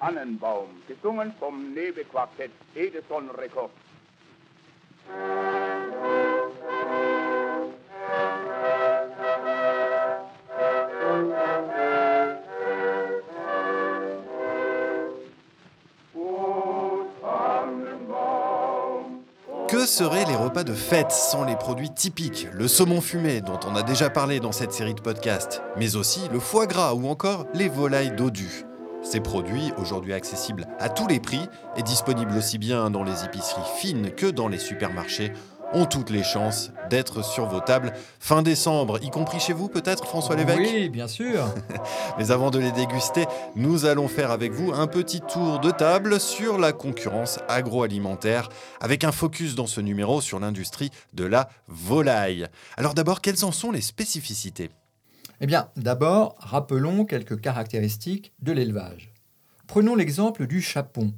Tannenbaum, gesungen vom Nebequartett Edison Rekord. Que seraient les repas de fête sans les produits typiques Le saumon fumé, dont on a déjà parlé dans cette série de podcasts, mais aussi le foie gras ou encore les volailles dodues. Ces produits, aujourd'hui accessibles à tous les prix et disponibles aussi bien dans les épiceries fines que dans les supermarchés, ont toutes les chances d'être sur vos tables fin décembre, y compris chez vous peut-être François Lévesque Oui, bien sûr. Mais avant de les déguster, nous allons faire avec vous un petit tour de table sur la concurrence agroalimentaire, avec un focus dans ce numéro sur l'industrie de la volaille. Alors d'abord, quelles en sont les spécificités? Eh bien, d'abord, rappelons quelques caractéristiques de l'élevage. Prenons l'exemple du chapon.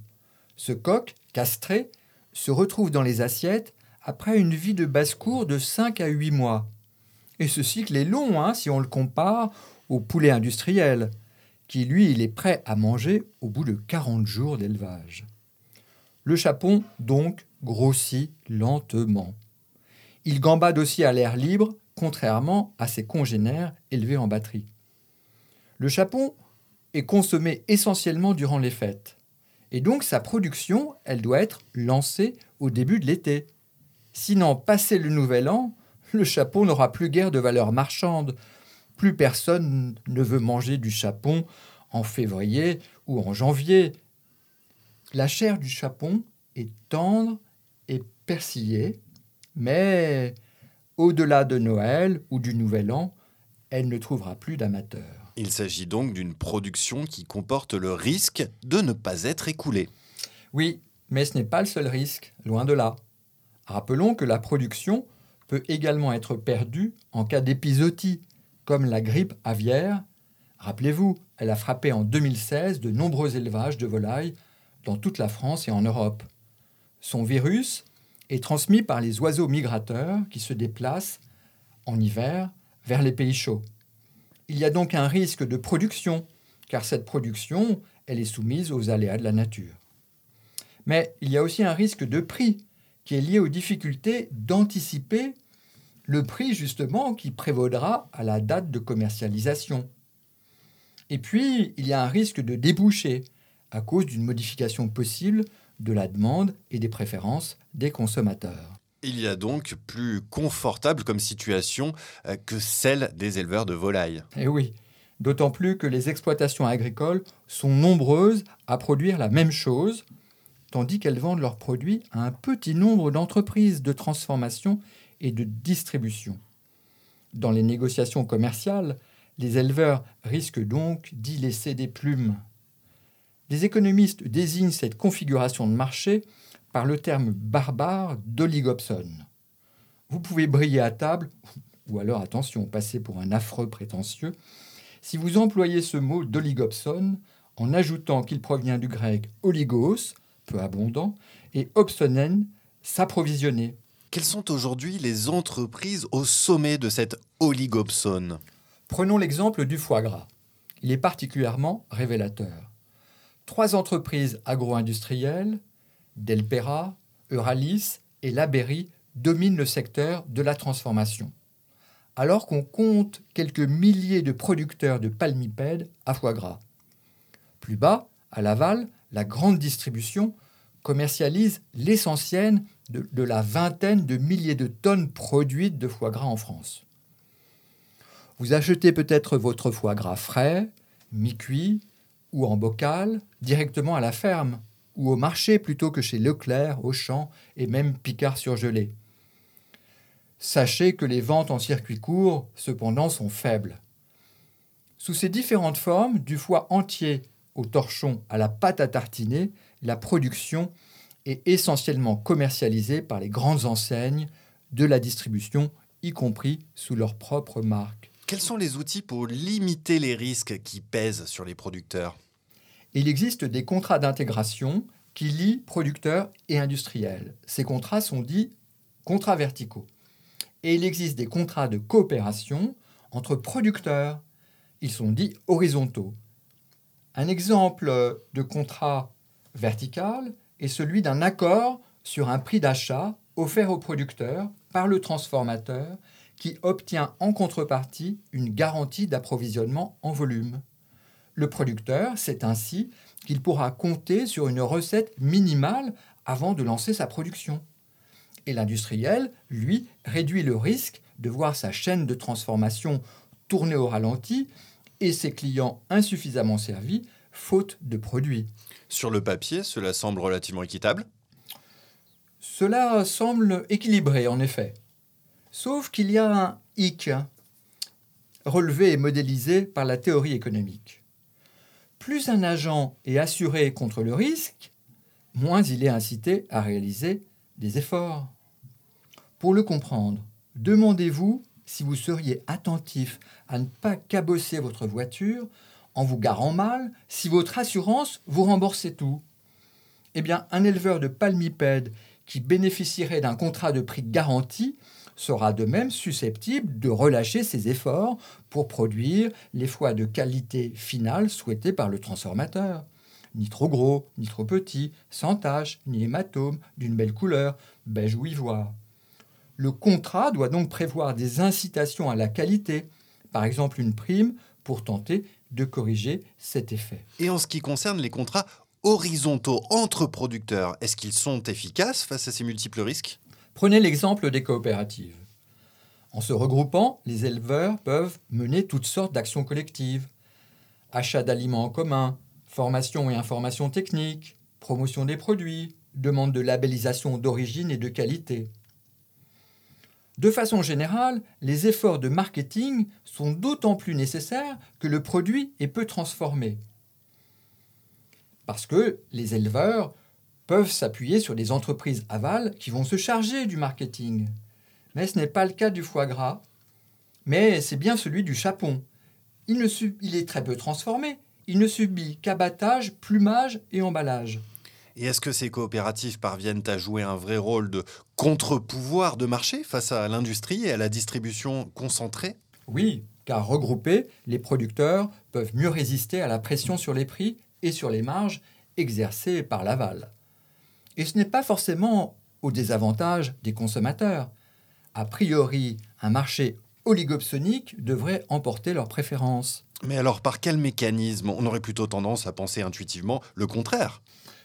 Ce coq, castré, se retrouve dans les assiettes après une vie de basse-cour de 5 à 8 mois. Et ce cycle est long hein, si on le compare au poulet industriel, qui lui, il est prêt à manger au bout de 40 jours d'élevage. Le chapon, donc, grossit lentement. Il gambade aussi à l'air libre, contrairement à ses congénères élevés en batterie. Le chapon est consommé essentiellement durant les fêtes. Et donc sa production, elle doit être lancée au début de l'été. Sinon, passé le nouvel an, le chapon n'aura plus guère de valeur marchande. Plus personne ne veut manger du chapon en février ou en janvier. La chair du chapon est tendre et persillée, mais au-delà de Noël ou du Nouvel An, elle ne trouvera plus d'amateurs. Il s'agit donc d'une production qui comporte le risque de ne pas être écoulée. Oui, mais ce n'est pas le seul risque, loin de là. Rappelons que la production peut également être perdue en cas d'épisodie, comme la grippe aviaire. Rappelez-vous, elle a frappé en 2016 de nombreux élevages de volailles dans toute la France et en Europe. Son virus est transmis par les oiseaux migrateurs qui se déplacent en hiver vers les pays chauds. Il y a donc un risque de production, car cette production, elle est soumise aux aléas de la nature. Mais il y a aussi un risque de prix, qui est lié aux difficultés d'anticiper le prix justement qui prévaudra à la date de commercialisation. Et puis, il y a un risque de débouché à cause d'une modification possible de la demande et des préférences des consommateurs. Il y a donc plus confortable comme situation euh, que celle des éleveurs de volailles. Eh oui, d'autant plus que les exploitations agricoles sont nombreuses à produire la même chose, tandis qu'elles vendent leurs produits à un petit nombre d'entreprises de transformation et de distribution. Dans les négociations commerciales, les éleveurs risquent donc d'y laisser des plumes. Les économistes désignent cette configuration de marché par le terme barbare d'oligopsone. Vous pouvez briller à table, ou alors attention, passer pour un affreux prétentieux, si vous employez ce mot d'oligopsone en ajoutant qu'il provient du grec oligos, peu abondant, et opsonen, s'approvisionner. Quelles sont aujourd'hui les entreprises au sommet de cette oligopsone Prenons l'exemple du foie gras. Il est particulièrement révélateur. Trois entreprises agro-industrielles, Delpera, Euralis et Laberry, dominent le secteur de la transformation. Alors qu'on compte quelques milliers de producteurs de palmipèdes à foie gras. Plus bas, à Laval, la grande distribution commercialise l'essentiel de, de, la vingtaine de milliers de tonnes produites de foie gras en France. Vous achetez peut-être votre foie gras frais, mi-cuit ou en bocal directement à la ferme ou au marché plutôt que chez Leclerc, Auchan et même Picard surgelé. Sachez que les ventes en circuit court, cependant, sont faibles. Sous ces différentes formes, du foie entier au torchon à la pâte à tartiner, la production est essentiellement commercialisée par les grandes enseignes de la distribution, y compris sous leur propre marque. Quels sont les outils pour limiter les risques qui pèsent sur les producteurs? Il existe des contrats d'intégration qui lient producteurs et industriels. Ces contrats sont dits contrats verticaux. Et il existe des contrats de coopération entre producteurs. Ils sont dits horizontaux. Un exemple de contrat vertical est celui d'un accord sur un prix d'achat offert au producteur par le transformateur qui obtient en contrepartie une garantie d'approvisionnement en volume. Le producteur sait ainsi qu'il pourra compter sur une recette minimale avant de lancer sa production. Et l'industriel, lui, réduit le risque de voir sa chaîne de transformation tourner au ralenti et ses clients insuffisamment servis faute de produits. Sur le papier, cela semble relativement équitable Cela semble équilibré, en effet. Sauf qu'il y a un hic relevé et modélisé par la théorie économique. Plus un agent est assuré contre le risque, moins il est incité à réaliser des efforts. Pour le comprendre, demandez-vous si vous seriez attentif à ne pas cabosser votre voiture en vous garant mal si votre assurance vous remboursait tout. Eh bien, un éleveur de palmipèdes qui bénéficierait d'un contrat de prix garanti sera de même susceptible de relâcher ses efforts pour produire les foies de qualité finale souhaitées par le transformateur. Ni trop gros, ni trop petit, sans taches, ni hématomes, d'une belle couleur, beige ou ivoire. Le contrat doit donc prévoir des incitations à la qualité, par exemple une prime pour tenter de corriger cet effet. Et en ce qui concerne les contrats horizontaux entre producteurs, est-ce qu'ils sont efficaces face à ces multiples risques? Prenez l'exemple des coopératives. En se regroupant, les éleveurs peuvent mener toutes sortes d'actions collectives. Achat d'aliments en commun, formation et information technique, promotion des produits, demande de labellisation d'origine et de qualité. De façon générale, les efforts de marketing sont d'autant plus nécessaires que le produit est peu transformé. Parce que les éleveurs peuvent s'appuyer sur des entreprises aval qui vont se charger du marketing. Mais ce n'est pas le cas du foie gras, mais c'est bien celui du chapon. Il, ne il est très peu transformé, il ne subit qu'abattage, plumage et emballage. Et est-ce que ces coopératives parviennent à jouer un vrai rôle de contre-pouvoir de marché face à l'industrie et à la distribution concentrée? Oui, car regroupés, les producteurs peuvent mieux résister à la pression sur les prix et sur les marges exercées par l'aval. Et ce n'est pas forcément au désavantage des consommateurs. A priori, un marché oligopsonique devrait emporter leur préférence. Mais alors par quel mécanisme? On aurait plutôt tendance à penser intuitivement le contraire.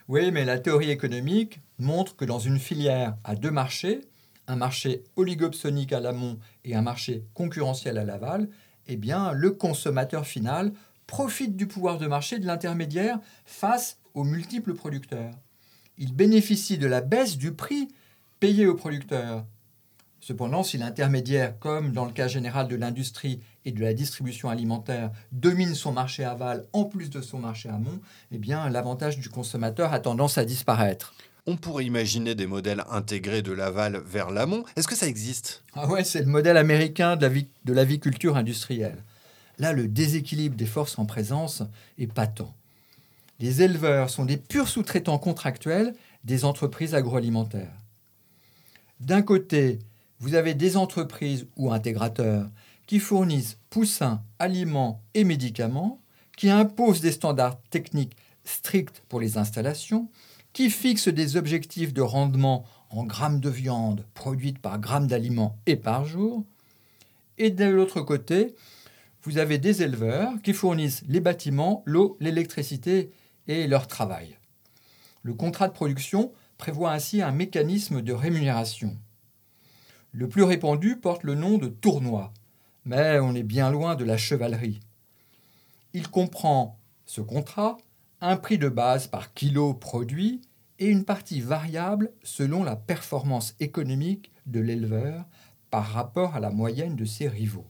Oui, mais la théorie économique montre que dans une filière à deux marchés, un marché oligopsonique à l'amont et un marché concurrentiel à l'aval, eh bien, le consommateur final profite du pouvoir de marché de l'intermédiaire face aux multiples producteurs. Il bénéficie de la baisse du prix payé aux producteurs Cependant, si l'intermédiaire, comme dans le cas général de l'industrie et de la distribution alimentaire, domine son marché aval en plus de son marché amont, eh bien, l'avantage du consommateur a tendance à disparaître. On pourrait imaginer des modèles intégrés de l'aval vers l'amont. Est-ce que ça existe? Ah ouais, c'est le modèle américain de de l'aviculture industrielle. Là, le déséquilibre des forces en présence est patent. Les éleveurs sont des purs sous-traitants contractuels des entreprises agroalimentaires. D'un côté, vous avez des entreprises ou intégrateurs qui fournissent poussins, aliments et médicaments, qui imposent des standards techniques stricts pour les installations, qui fixent des objectifs de rendement en grammes de viande produite par grammes d'aliments et par jour. Et de l'autre côté, vous avez des éleveurs qui fournissent les bâtiments, l'eau, l'électricité et leur travail. Le contrat de production prévoit ainsi un mécanisme de rémunération. Le plus répandu porte le nom de tournoi, mais on est bien loin de la chevalerie. Il comprend, ce contrat, un prix de base par kilo produit et une partie variable selon la performance économique de l'éleveur par rapport à la moyenne de ses rivaux.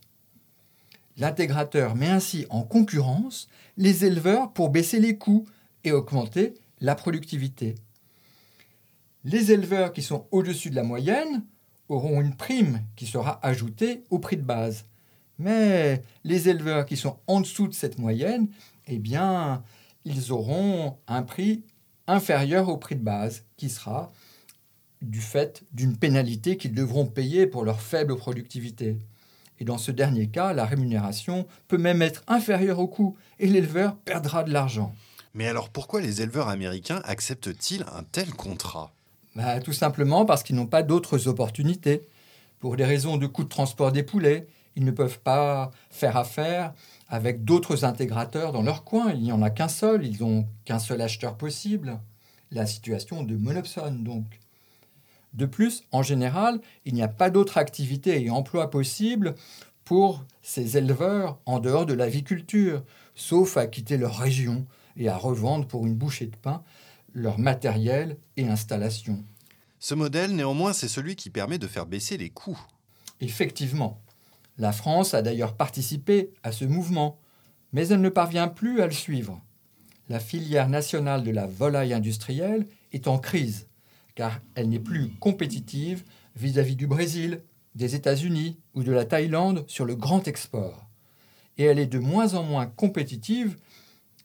L'intégrateur met ainsi en concurrence les éleveurs pour baisser les coûts et augmenter la productivité. Les éleveurs qui sont au-dessus de la moyenne auront une prime qui sera ajoutée au prix de base. Mais les éleveurs qui sont en dessous de cette moyenne, eh bien, ils auront un prix inférieur au prix de base, qui sera du fait d'une pénalité qu'ils devront payer pour leur faible productivité. Et dans ce dernier cas, la rémunération peut même être inférieure au coût et l'éleveur perdra de l'argent. Mais alors pourquoi les éleveurs américains acceptent-ils un tel contrat? Bah, Tout simplement parce qu'ils n'ont pas d'autres opportunités. Pour des raisons de coût de transport des poulets, ils ne peuvent pas faire affaire avec d'autres intégrateurs dans leur coin. Il n'y en a qu'un seul, ils n'ont qu'un seul acheteur possible. La situation de monopsone donc. De plus, en général, il n'y a pas d'autres activités et emplois possibles pour ces éleveurs en dehors de l'aviculture, sauf à quitter leur région et à revendre pour une bouchée de pain leur matériel et installation. Ce modèle, néanmoins, c'est celui qui permet de faire baisser les coûts. Effectivement. La France a d'ailleurs participé à ce mouvement, mais elle ne parvient plus à le suivre. La filière nationale de la volaille industrielle est en crise, car elle n'est plus compétitive vis-à-vis du Brésil, des États-Unis ou de la Thaïlande sur le grand export. Et elle est de moins en moins compétitive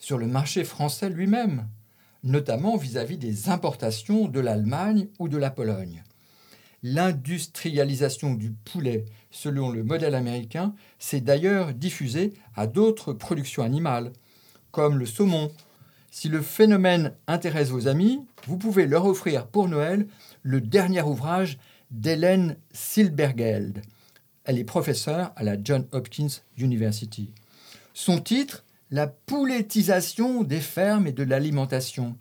sur le marché français lui-même, notamment vis-à-vis des importations de l'Allemagne ou de la Pologne. L'industrialisation du poulet, selon le modèle américain, s'est d'ailleurs diffusée à d'autres productions animales, comme le saumon. Si le phénomène intéresse vos amis, vous pouvez leur offrir pour Noël le dernier ouvrage d'Hélène Silbergeld. Elle est professeure à la Johns Hopkins University. Son titre la poulettisation des fermes et de l'alimentation.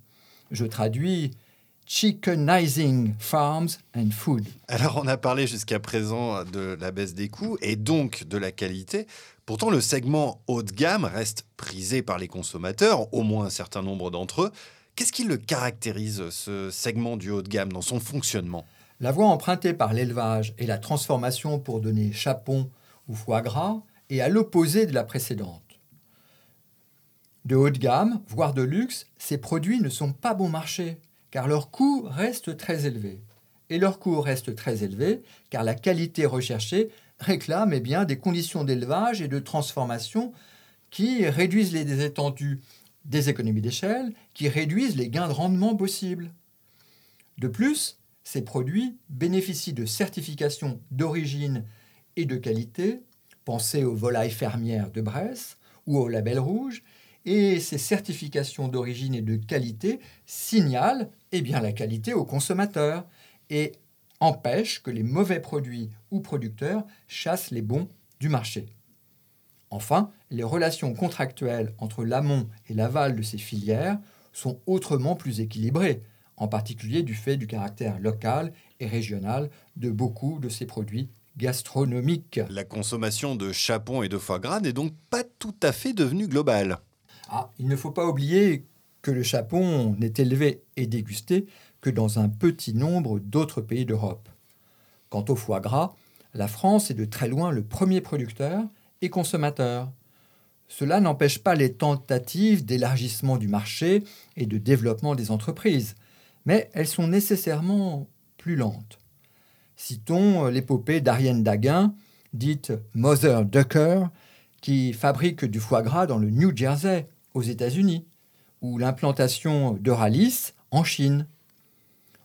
Je traduis Chickenizing Farms and Food. Alors on a parlé jusqu'à présent de la baisse des coûts et donc de la qualité. Pourtant le segment haut de gamme reste prisé par les consommateurs, au moins un certain nombre d'entre eux. Qu'est-ce qui le caractérise, ce segment du haut de gamme, dans son fonctionnement? La voie empruntée par l'élevage et la transformation pour donner chapon ou foie gras est à l'opposé de la précédente. De haut de gamme, voire de luxe, ces produits ne sont pas bon marché, car leur coût reste très élevé. Et leur coût reste très élevé, car la qualité recherchée réclame eh des conditions d'élevage et de transformation qui réduisent les étendues des économies d'échelle, qui réduisent les gains de rendement possibles. De plus, ces produits bénéficient de certifications d'origine et de qualité, pensez aux volailles fermières de Bresse ou au label rouge, et ces certifications d'origine et de qualité signalent eh bien, la qualité aux consommateurs et empêchent que les mauvais produits ou producteurs chassent les bons du marché. Enfin, les relations contractuelles entre l'amont et l'aval de ces filières sont autrement plus équilibrées, en particulier du fait du caractère local et régional de beaucoup de ces produits gastronomiques. La consommation de chapon et de foie gras n'est donc pas tout à fait devenue globale. Ah, il ne faut pas oublier que le chapon n'est élevé et dégusté que dans un petit nombre d'autres pays d'Europe. Quant au foie gras, la France est de très loin le premier producteur et consommateur. Cela n'empêche pas les tentatives d'élargissement du marché et de développement des entreprises, mais elles sont nécessairement plus lentes. Citons l'épopée d'Ariane Daguin, dite Mother Ducker, qui fabrique du foie gras dans le New Jersey, aux États-Unis, ou l'implantation d'Euralis en Chine.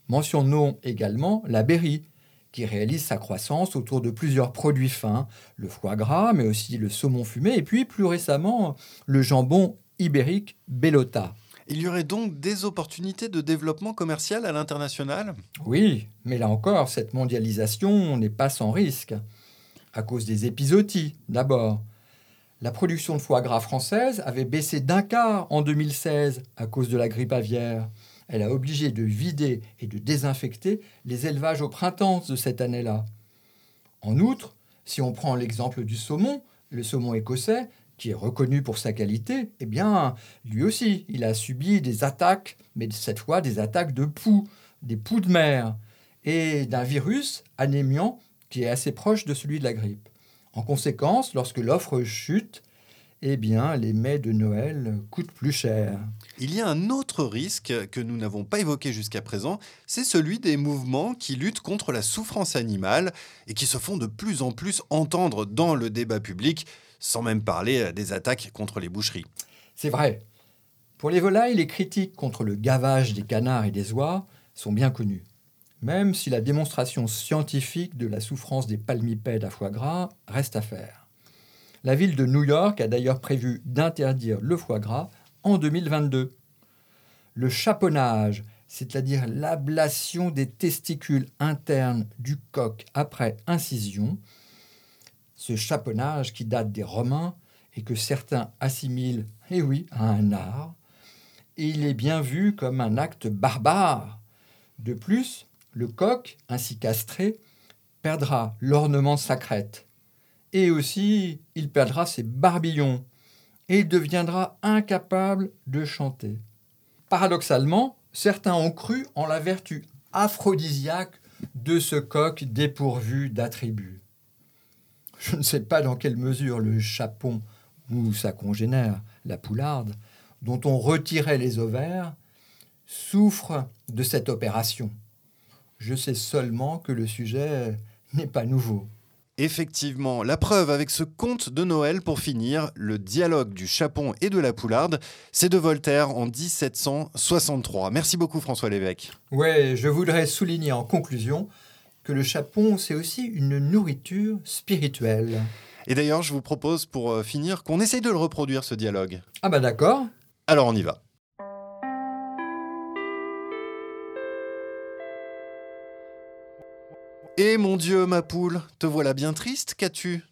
Mentionnons également la Berry, qui réalise sa croissance autour de plusieurs produits fins, le foie gras, mais aussi le saumon fumé, et puis plus récemment le jambon ibérique Bellota. Il y aurait donc des opportunités de développement commercial à l'international? Oui, mais là encore, cette mondialisation n'est pas sans risque. À cause des épizooties, d'abord, la production de foie gras française avait baissé d'un quart en 2016 à cause de la grippe aviaire. Elle a obligé de vider et de désinfecter les élevages au printemps de cette année-là. En outre, si on prend l'exemple du saumon, le saumon écossais, qui est reconnu pour sa qualité, eh bien, lui aussi, il a subi des attaques, mais cette fois des attaques de poux, des poux de mer, et d'un virus anémiant qui est assez proche de celui de la grippe. En conséquence, lorsque l'offre chute, eh bien, les mets de Noël coûtent plus cher. Il y a un autre risque que nous n'avons pas évoqué jusqu'à présent, c'est celui des mouvements qui luttent contre la souffrance animale et qui se font de plus en plus entendre dans le débat public, sans même parler des attaques contre les boucheries. C'est vrai. Pour les volailles, les critiques contre le gavage des canards et des oies sont bien connues. Même si la démonstration scientifique de la souffrance des palmipèdes à foie gras reste à faire. La ville de New York a d'ailleurs prévu d'interdire le foie gras en 2022. Le chaponnage, c'est-à-dire l'ablation des testicules internes du coq après incision, ce chaponnage qui date des Romains et que certains assimilent, eh oui, à un art, il est bien vu comme un acte barbare. De plus, le coq, ainsi castré, perdra l'ornement sacrète. Et aussi, il perdra ses barbillons et il deviendra incapable de chanter. Paradoxalement, certains ont cru en la vertu aphrodisiaque de ce coq dépourvu d'attributs. Je ne sais pas dans quelle mesure le chapon ou sa congénère, la poularde, dont on retirait les ovaires, souffre de cette opération. Je sais seulement que le sujet n'est pas nouveau. Effectivement, la preuve avec ce conte de Noël pour finir, le dialogue du chapon et de la poularde, c'est de Voltaire en 1763. Merci beaucoup François Lévesque. Ouais, je voudrais souligner en conclusion que le chapon, c'est aussi une nourriture spirituelle. Et d'ailleurs, je vous propose pour euh, finir qu'on essaye de le reproduire ce dialogue. Ah bah d'accord. Alors on y va. Eh mon Dieu, ma poule, te voilà bien triste, qu'as-tu?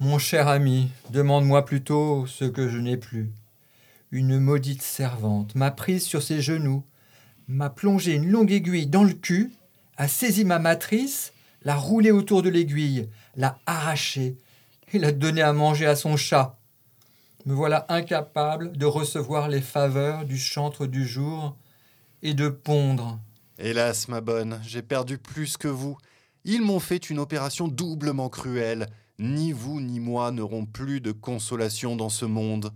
Mon cher ami, demande-moi plutôt ce que je n'ai plus. Une maudite servante m'a prise sur ses genoux, m'a plongé une longue aiguille dans le cul, a saisi ma matrice, l'a roulée autour de l'aiguille, l'a arrachée et l'a donnée à manger à son chat. Me voilà incapable de recevoir les faveurs du chantre du jour et de pondre. Hélas, ma bonne, j'ai perdu plus que vous. Ils m'ont fait une opération doublement cruelle. Ni vous ni moi n'aurons plus de consolation dans ce monde.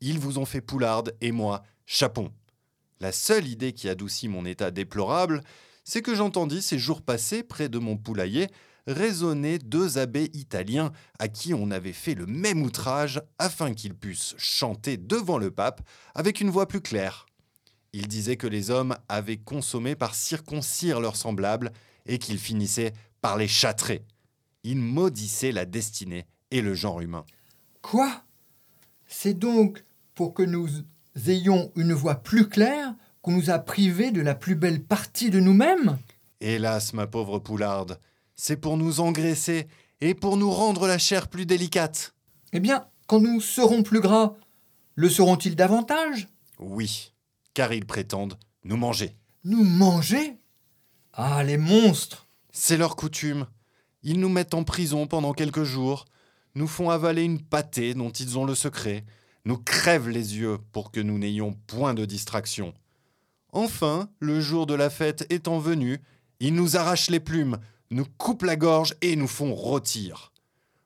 Ils vous ont fait poularde et moi, chapon. La seule idée qui adoucit mon état déplorable, c'est que j'entendis ces jours passés près de mon poulailler résonner deux abbés italiens à qui on avait fait le même outrage afin qu'ils pussent chanter devant le pape avec une voix plus claire. Ils disaient que les hommes avaient consommé par circoncire leurs semblables et qu'ils finissaient par les châtrer. Ils maudissaient la destinée et le genre humain. Quoi? C'est donc pour que nous ayons une voix plus claire qu'on nous a privés de la plus belle partie de nous-mêmes? Hélas, ma pauvre poularde, c'est pour nous engraisser et pour nous rendre la chair plus délicate. Eh bien, quand nous serons plus gras, le seront-ils davantage? Oui, car ils prétendent nous manger. Nous manger? Ah, les monstres C'est leur coutume. Ils nous mettent en prison pendant quelques jours, nous font avaler une pâtée dont ils ont le secret, nous crèvent les yeux pour que nous n'ayons point de distraction. Enfin, le jour de la fête étant venu, ils nous arrachent les plumes, nous coupent la gorge et nous font rôtir.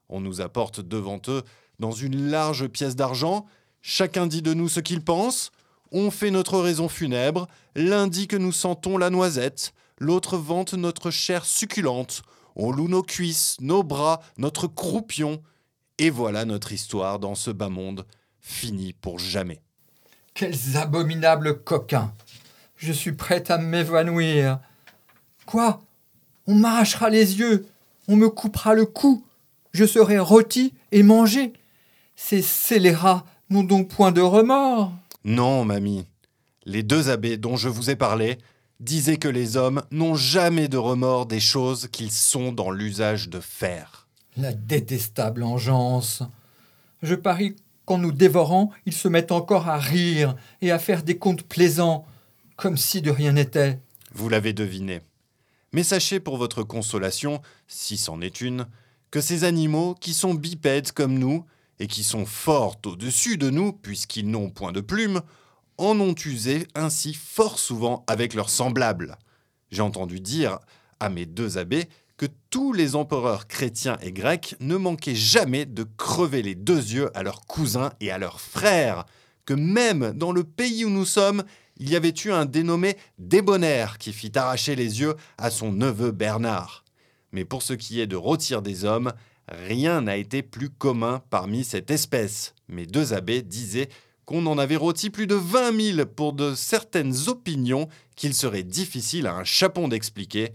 On nous apporte devant eux dans une large pièce d'argent, chacun dit de nous ce qu'il pense, on fait notre raison funèbre, l'un dit que nous sentons la noisette, l'autre vante notre chair succulente, on loue nos cuisses, nos bras, notre croupion, et voilà notre histoire dans ce bas monde, finie pour jamais. Quels abominables coquins Je suis prête à m'évanouir. Quoi? On m'arrachera les yeux, on me coupera le cou, je serai rôti et mangé. Ces scélérats n'ont donc point de remords. Non, mamie. Les deux abbés dont je vous ai parlé disaient que les hommes n'ont jamais de remords des choses qu'ils sont dans l'usage de faire. La détestable engeance. Je parie qu'en nous dévorant, ils se mettent encore à rire et à faire des contes plaisants, comme si de rien n'était. Vous l'avez deviné. Mais sachez pour votre consolation, si c'en est une, que ces animaux, qui sont bipèdes comme nous, et qui sont fort au-dessus de nous, puisqu'ils n'ont point de plumes, en ont usé ainsi fort souvent avec leurs semblables. J'ai entendu dire à mes deux abbés que tous les empereurs chrétiens et grecs ne manquaient jamais de crever les deux yeux à leurs cousins et à leurs frères, que même dans le pays où nous sommes, il y avait eu un dénommé Débonnaire qui fit arracher les yeux à son neveu Bernard. Mais pour ce qui est de rôtir des hommes, rien n'a été plus commun parmi cette espèce. Mes deux abbés disaient qu'on en avait rôti plus de 20 000 pour de certaines opinions qu'il serait difficile à un chapon d'expliquer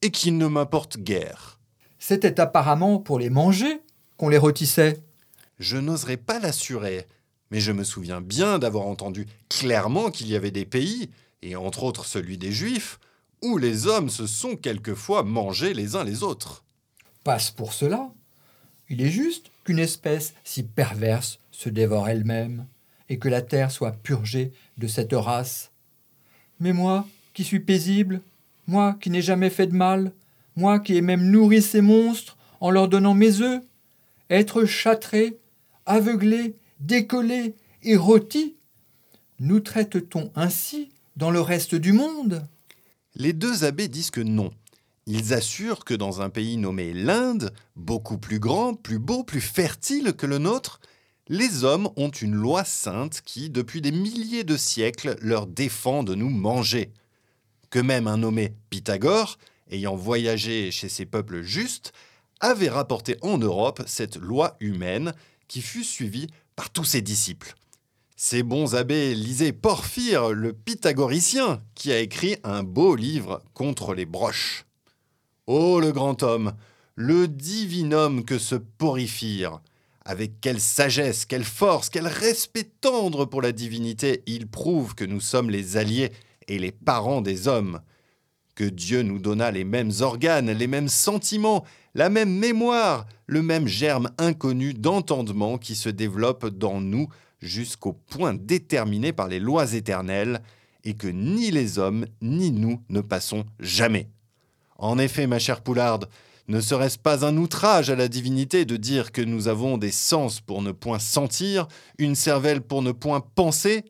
et qui ne m'importent guère. C'était apparemment pour les manger qu'on les rôtissait. Je n'oserais pas l'assurer, mais je me souviens bien d'avoir entendu clairement qu'il y avait des pays, et entre autres celui des Juifs, où les hommes se sont quelquefois mangés les uns les autres. Passe pour cela. Il est juste qu'une espèce si perverse se dévore elle-même, et que la terre soit purgée de cette race. Mais moi, qui suis paisible, moi qui n'ai jamais fait de mal, moi qui ai même nourri ces monstres en leur donnant mes œufs, être châtré, aveuglé, décollé et rôti, nous traite-t-on ainsi dans le reste du monde? Les deux abbés disent que non. Ils assurent que dans un pays nommé l'Inde, beaucoup plus grand, plus beau, plus fertile que le nôtre, les hommes ont une loi sainte qui, depuis des milliers de siècles, leur défend de nous manger. Que même un nommé Pythagore, ayant voyagé chez ces peuples justes, avait rapporté en Europe cette loi humaine qui fut suivie par tous ses disciples. Ces bons abbés lisaient Porphyre, le pythagoricien, qui a écrit un beau livre contre les broches. Oh le grand homme, le divin homme que ce Porphyre avec quelle sagesse, quelle force, quel respect tendre pour la divinité il prouve que nous sommes les alliés et les parents des hommes. Que Dieu nous donna les mêmes organes, les mêmes sentiments, la même mémoire, le même germe inconnu d'entendement qui se développe dans nous jusqu'au point déterminé par les lois éternelles, et que ni les hommes ni nous ne passons jamais. En effet, ma chère Poularde, ne serait-ce pas un outrage à la divinité de dire que nous avons des sens pour ne point sentir, une cervelle pour ne point penser?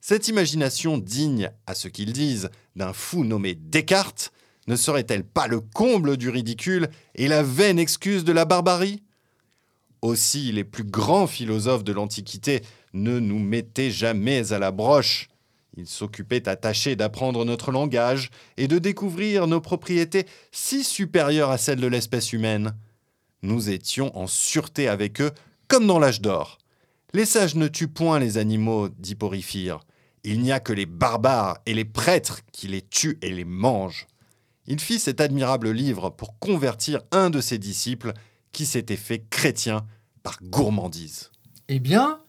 Cette imagination digne, à ce qu'ils disent, d'un fou nommé Descartes, ne serait-elle pas le comble du ridicule et la vaine excuse de la barbarie? Aussi les plus grands philosophes de l'Antiquité ne nous mettaient jamais à la broche. Il s'occupait à tâcher d'apprendre notre langage et de découvrir nos propriétés si supérieures à celles de l'espèce humaine. Nous étions en sûreté avec eux, comme dans l'âge d'or. Les sages ne tuent point les animaux, dit Porphyre. Il n'y a que les barbares et les prêtres qui les tuent et les mangent. Il fit cet admirable livre pour convertir un de ses disciples qui s'était fait chrétien par gourmandise. Eh bien,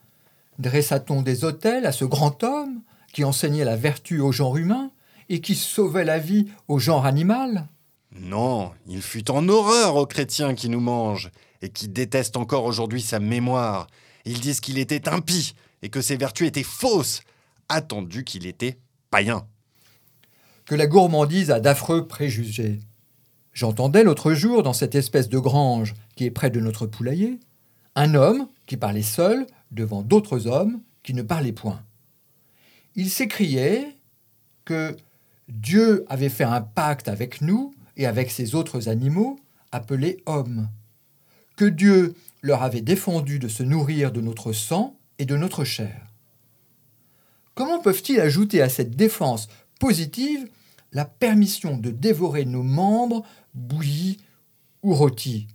dressa-t-on des autels à ce grand homme qui enseignait la vertu au genre humain et qui sauvait la vie au genre animal Non, il fut en horreur aux chrétiens qui nous mangent et qui détestent encore aujourd'hui sa mémoire. Ils disent qu'il était impie et que ses vertus étaient fausses, attendu qu'il était païen. Que la gourmandise a d'affreux préjugés. J'entendais l'autre jour, dans cette espèce de grange qui est près de notre poulailler, un homme qui parlait seul devant d'autres hommes qui ne parlaient point il s'écriait que Dieu avait fait un pacte avec nous et avec ces autres animaux appelés hommes, que Dieu leur avait défendu de se nourrir de notre sang et de notre chair. Comment peuvent-ils ajouter à cette défense positive la permission de dévorer nos membres bouillis ou rôtis?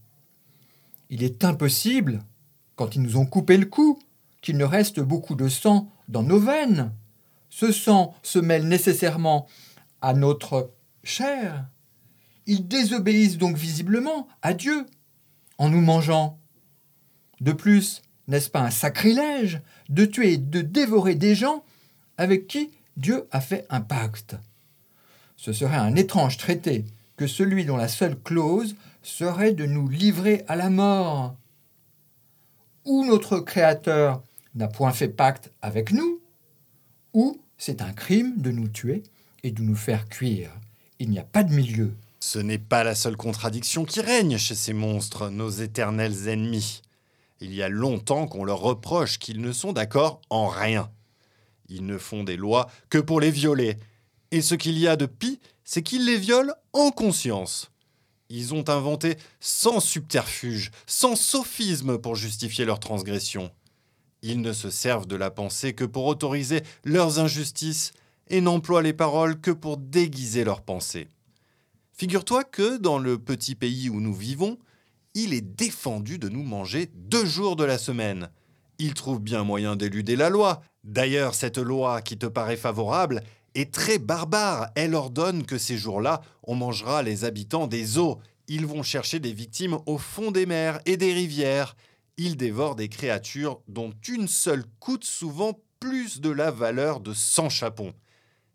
Il est impossible, quand ils nous ont coupé le cou, qu'il ne reste beaucoup de sang dans nos veines ce sang se mêle nécessairement à notre chair. Ils désobéissent donc visiblement à Dieu en nous mangeant. De plus, n'est-ce pas un sacrilège de tuer et de dévorer des gens avec qui Dieu a fait un pacte? Ce serait un étrange traité que celui dont la seule clause serait de nous livrer à la mort. Ou notre Créateur n'a point fait pacte avec nous, ou c'est un crime de nous tuer et de nous faire cuire. Il n'y a pas de milieu. Ce n'est pas la seule contradiction qui règne chez ces monstres, nos éternels ennemis. Il y a longtemps qu'on leur reproche qu'ils ne sont d'accord en rien. Ils ne font des lois que pour les violer. Et ce qu'il y a de pis, c'est qu'ils les violent en conscience. Ils ont inventé sans subterfuge, sans sophisme pour justifier leur transgression. Ils ne se servent de la pensée que pour autoriser leurs injustices et n'emploient les paroles que pour déguiser leurs pensées. Figure-toi que dans le petit pays où nous vivons, il est défendu de nous manger deux jours de la semaine. Ils trouvent bien moyen d'éluder la loi, D'ailleurs, cette loi qui te paraît favorable est très barbare. Elle ordonne que ces jours-là, on mangera les habitants des eaux. Ils vont chercher des victimes au fond des mers et des rivières. Ils dévorent des créatures dont une seule coûte souvent plus de la valeur de 100 chapons.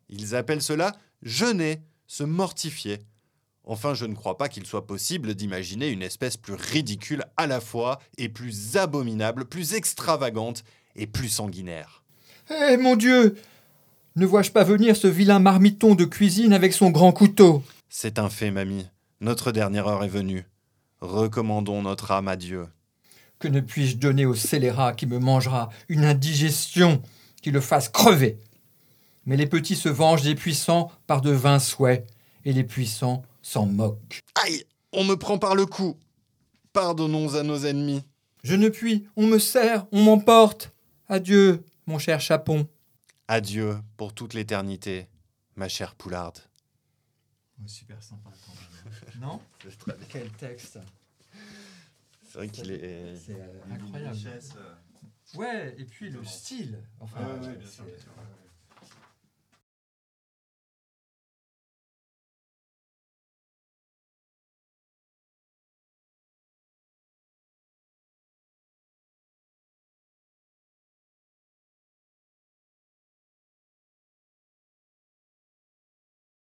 Ils appellent cela jeûner, se mortifier. Enfin, je ne crois pas qu'il soit possible d'imaginer une espèce plus ridicule à la fois et plus abominable, plus extravagante et plus sanguinaire. Eh mon Dieu Ne vois-je pas venir ce vilain marmiton de cuisine avec son grand couteau? C'est un fait, mamie. Notre dernière heure est venue. Recommandons notre âme à Dieu. Que ne puis-je donner au scélérat qui me mangera une indigestion qui le fasse crever Mais les petits se vengent des puissants par de vains souhaits, et les puissants s'en moquent. Aïe On me prend par le cou Pardonnons à nos ennemis. Je ne puis, on me serre, on m'emporte. Adieu, mon cher Chapon. Adieu pour toute l'éternité, ma chère Poularde. super sympa Non Quel texte C'est vrai qu'il est. C'est euh, incroyable. Ouais, et puis le style. Enfin, Ouais, ouais, bien sûr, bien sûr.